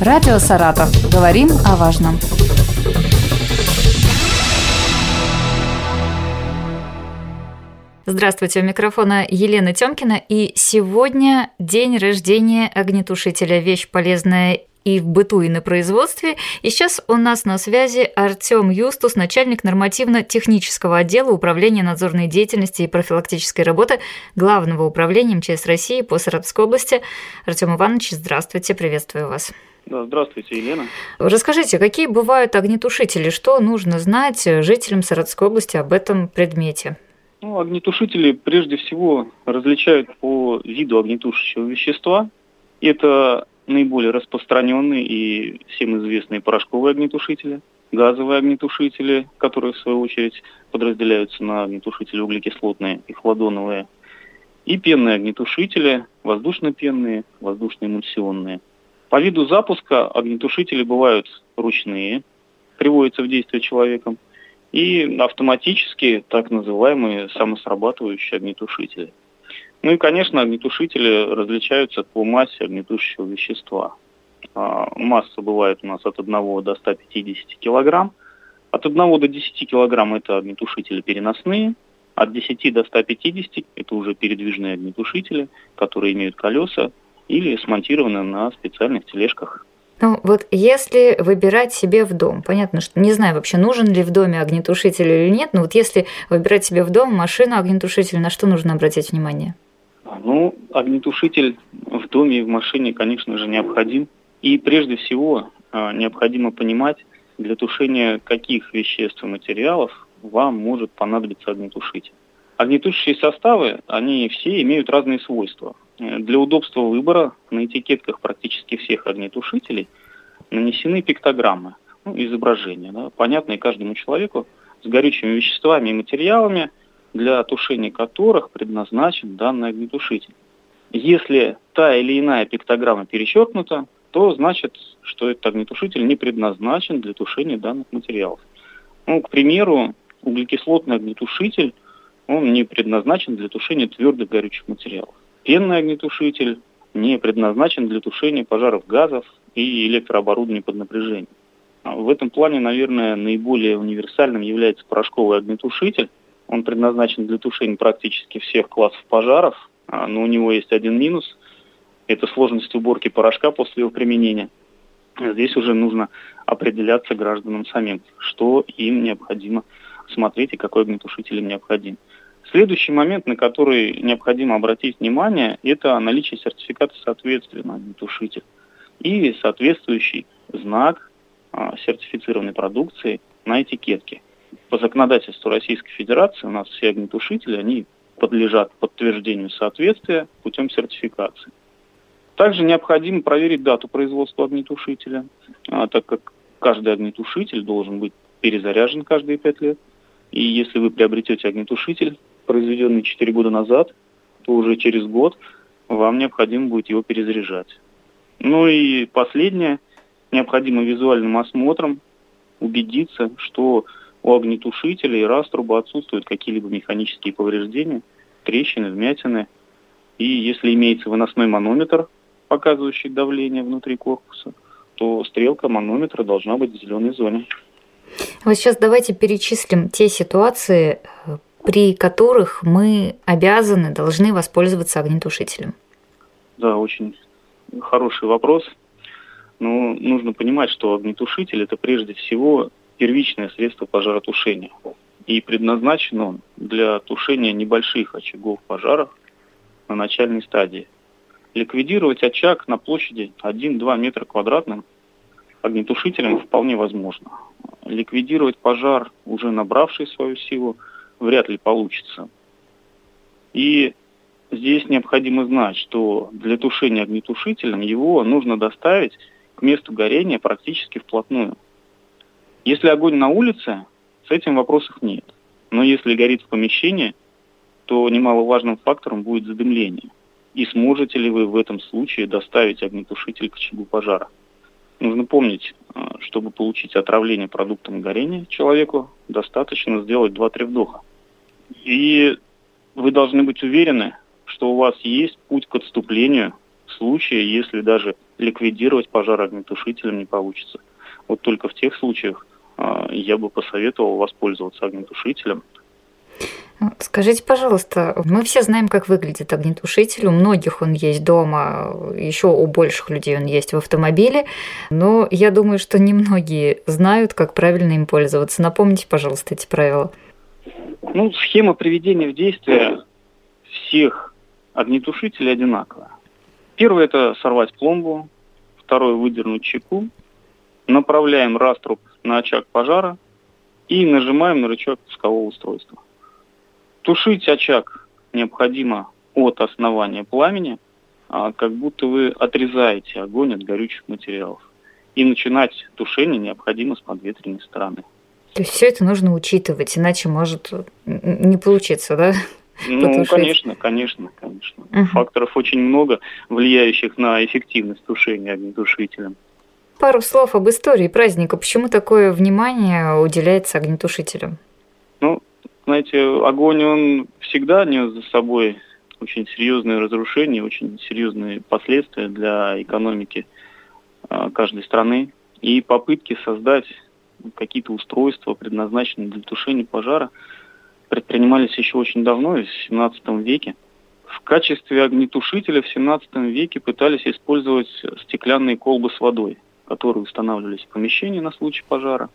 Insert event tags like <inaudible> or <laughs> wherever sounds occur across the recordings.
Радио «Саратов». Говорим о важном. Здравствуйте, у микрофона Елена Тёмкина, и сегодня день рождения огнетушителя. Вещь полезная и в быту, и на производстве. И сейчас у нас на связи Артем Юстус, начальник нормативно-технического отдела Управления надзорной деятельности и профилактической работы Главного управления МЧС России по Саратовской области. Артем Иванович, здравствуйте, приветствую вас. Да, здравствуйте, Елена. Расскажите, какие бывают огнетушители? Что нужно знать жителям Саратовской области об этом предмете? Ну, огнетушители прежде всего различают по виду огнетушащего вещества. Это наиболее распространенные и всем известные порошковые огнетушители, газовые огнетушители, которые в свою очередь подразделяются на огнетушители углекислотные и хладоновые, и пенные огнетушители, воздушно-пенные, воздушно-эмульсионные. По виду запуска огнетушители бывают ручные, приводятся в действие человеком, и автоматически так называемые самосрабатывающие огнетушители. Ну и, конечно, огнетушители различаются по массе огнетушащего вещества. А, масса бывает у нас от 1 до 150 килограмм. От 1 до 10 килограмм это огнетушители переносные, от 10 до 150 это уже передвижные огнетушители, которые имеют колеса или смонтированы на специальных тележках ну вот если выбирать себе в дом, понятно, что не знаю вообще, нужен ли в доме огнетушитель или нет, но вот если выбирать себе в дом машину огнетушитель, на что нужно обратить внимание? Ну, огнетушитель в доме и в машине, конечно же, необходим. И прежде всего а, необходимо понимать, для тушения каких веществ и материалов вам может понадобиться огнетушитель. Огнетушащие составы, они все имеют разные свойства. Для удобства выбора на этикетках практически всех огнетушителей нанесены пиктограммы, ну, изображения, да, понятные каждому человеку, с горючими веществами и материалами, для тушения которых предназначен данный огнетушитель. Если та или иная пиктограмма перечеркнута, то значит, что этот огнетушитель не предназначен для тушения данных материалов. Ну, к примеру, углекислотный огнетушитель, он не предназначен для тушения твердых горючих материалов. Пенный огнетушитель не предназначен для тушения пожаров газов и электрооборудования под напряжением. А в этом плане, наверное, наиболее универсальным является порошковый огнетушитель. Он предназначен для тушения практически всех классов пожаров, а, но у него есть один минус – это сложность уборки порошка после его применения. Здесь уже нужно определяться гражданам самим, что им необходимо смотреть и какой огнетушитель им необходим. Следующий момент, на который необходимо обратить внимание, это наличие сертификата соответствия на и соответствующий знак а, сертифицированной продукции на этикетке. По законодательству Российской Федерации у нас все огнетушители, они подлежат подтверждению соответствия путем сертификации. Также необходимо проверить дату производства огнетушителя, а, так как каждый огнетушитель должен быть перезаряжен каждые пять лет. И если вы приобретете огнетушитель, произведенный 4 года назад, то уже через год вам необходимо будет его перезаряжать. Ну и последнее, необходимо визуальным осмотром убедиться, что у огнетушителя и раструба отсутствуют какие-либо механические повреждения, трещины, вмятины. И если имеется выносной манометр, показывающий давление внутри корпуса, то стрелка манометра должна быть в зеленой зоне. Вот сейчас давайте перечислим те ситуации, при которых мы обязаны, должны воспользоваться огнетушителем? Да, очень хороший вопрос. Но нужно понимать, что огнетушитель это прежде всего первичное средство пожаротушения. И предназначен он для тушения небольших очагов пожаров на начальной стадии. Ликвидировать очаг на площади 1-2 метра квадратных огнетушителем вполне возможно. Ликвидировать пожар, уже набравший свою силу, вряд ли получится. И здесь необходимо знать, что для тушения огнетушителем его нужно доставить к месту горения практически вплотную. Если огонь на улице, с этим вопросов нет. Но если горит в помещении, то немаловажным фактором будет задымление. И сможете ли вы в этом случае доставить огнетушитель к очагу пожара? Нужно помнить, э, чтобы получить отравление продуктом горения человеку, достаточно сделать 2-3 вдоха. И вы должны быть уверены, что у вас есть путь к отступлению в случае, если даже ликвидировать пожар огнетушителем не получится. Вот только в тех случаях э, я бы посоветовал воспользоваться огнетушителем, Скажите, пожалуйста, мы все знаем, как выглядит огнетушитель. У многих он есть дома, еще у больших людей он есть в автомобиле. Но я думаю, что немногие знают, как правильно им пользоваться. Напомните, пожалуйста, эти правила. Ну, схема приведения в действие всех огнетушителей одинаковая. Первое – это сорвать пломбу. Второе – выдернуть чеку. Направляем раструб на очаг пожара и нажимаем на рычаг пускового устройства. Тушить очаг необходимо от основания пламени, а как будто вы отрезаете огонь от горючих материалов. И начинать тушение необходимо с подветренной стороны. То есть все это нужно учитывать, иначе может не получиться, да? <laughs> Ну, Потушить. конечно, конечно, конечно. Угу. Факторов очень много, влияющих на эффективность тушения огнетушителем. Пару слов об истории праздника. Почему такое внимание уделяется огнетушителям? Ну, знаете, огонь, он всегда нес за собой очень серьезные разрушения, очень серьезные последствия для экономики а, каждой страны. И попытки создать какие-то устройства, предназначенные для тушения пожара, предпринимались еще очень давно, в 17 веке. В качестве огнетушителя в 17 веке пытались использовать стеклянные колбы с водой, которые устанавливались в помещении на случай пожара.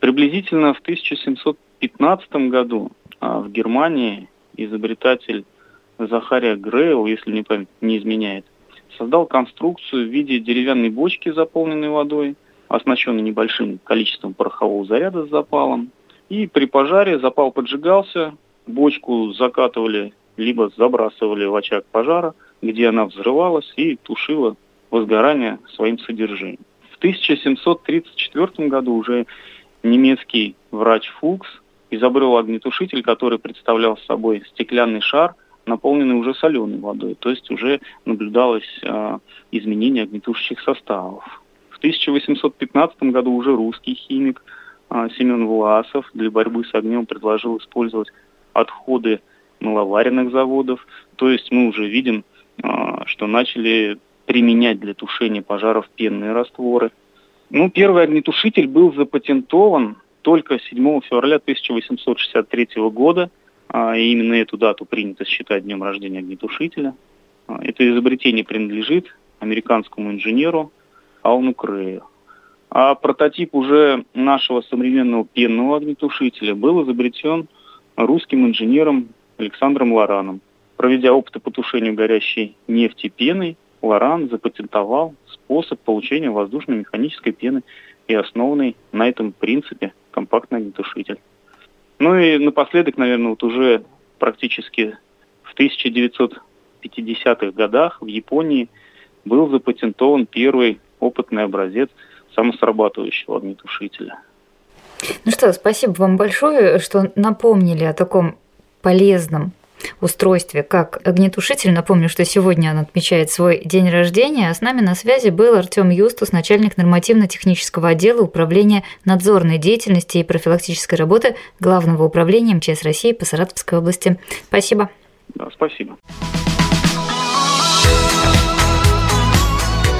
Приблизительно в 1700 2015 году а, в Германии изобретатель Захария Грейл, если мне память не изменяет, создал конструкцию в виде деревянной бочки, заполненной водой, оснащенной небольшим количеством порохового заряда с запалом. И при пожаре запал поджигался, бочку закатывали, либо забрасывали в очаг пожара, где она взрывалась и тушила возгорание своим содержимым. В 1734 году уже немецкий врач Фукс изобрел огнетушитель, который представлял собой стеклянный шар, наполненный уже соленой водой, то есть уже наблюдалось э, изменение огнетушащих составов. В 1815 году уже русский химик э, Семен Власов для борьбы с огнем предложил использовать отходы маловаренных заводов, то есть мы уже видим, э, что начали применять для тушения пожаров пенные растворы. Ну, первый огнетушитель был запатентован только 7 февраля 1863 года, а, и именно эту дату принято считать днем рождения огнетушителя. А, это изобретение принадлежит американскому инженеру Алну Крею. А прототип уже нашего современного пенного огнетушителя был изобретен русским инженером Александром Лораном. Проведя опыты по тушению горящей нефти пеной, Лоран запатентовал способ получения воздушно-механической пены и основанный на этом принципе компактный огнетушитель. Ну и напоследок, наверное, вот уже практически в 1950-х годах в Японии был запатентован первый опытный образец самосрабатывающего огнетушителя. Ну что, спасибо вам большое, что напомнили о таком полезном устройстве как огнетушитель. Напомню, что сегодня он отмечает свой день рождения, а с нами на связи был Артем Юстус, начальник нормативно-технического отдела управления надзорной деятельности и профилактической работы Главного управления МЧС России по Саратовской области. Спасибо. Да, спасибо.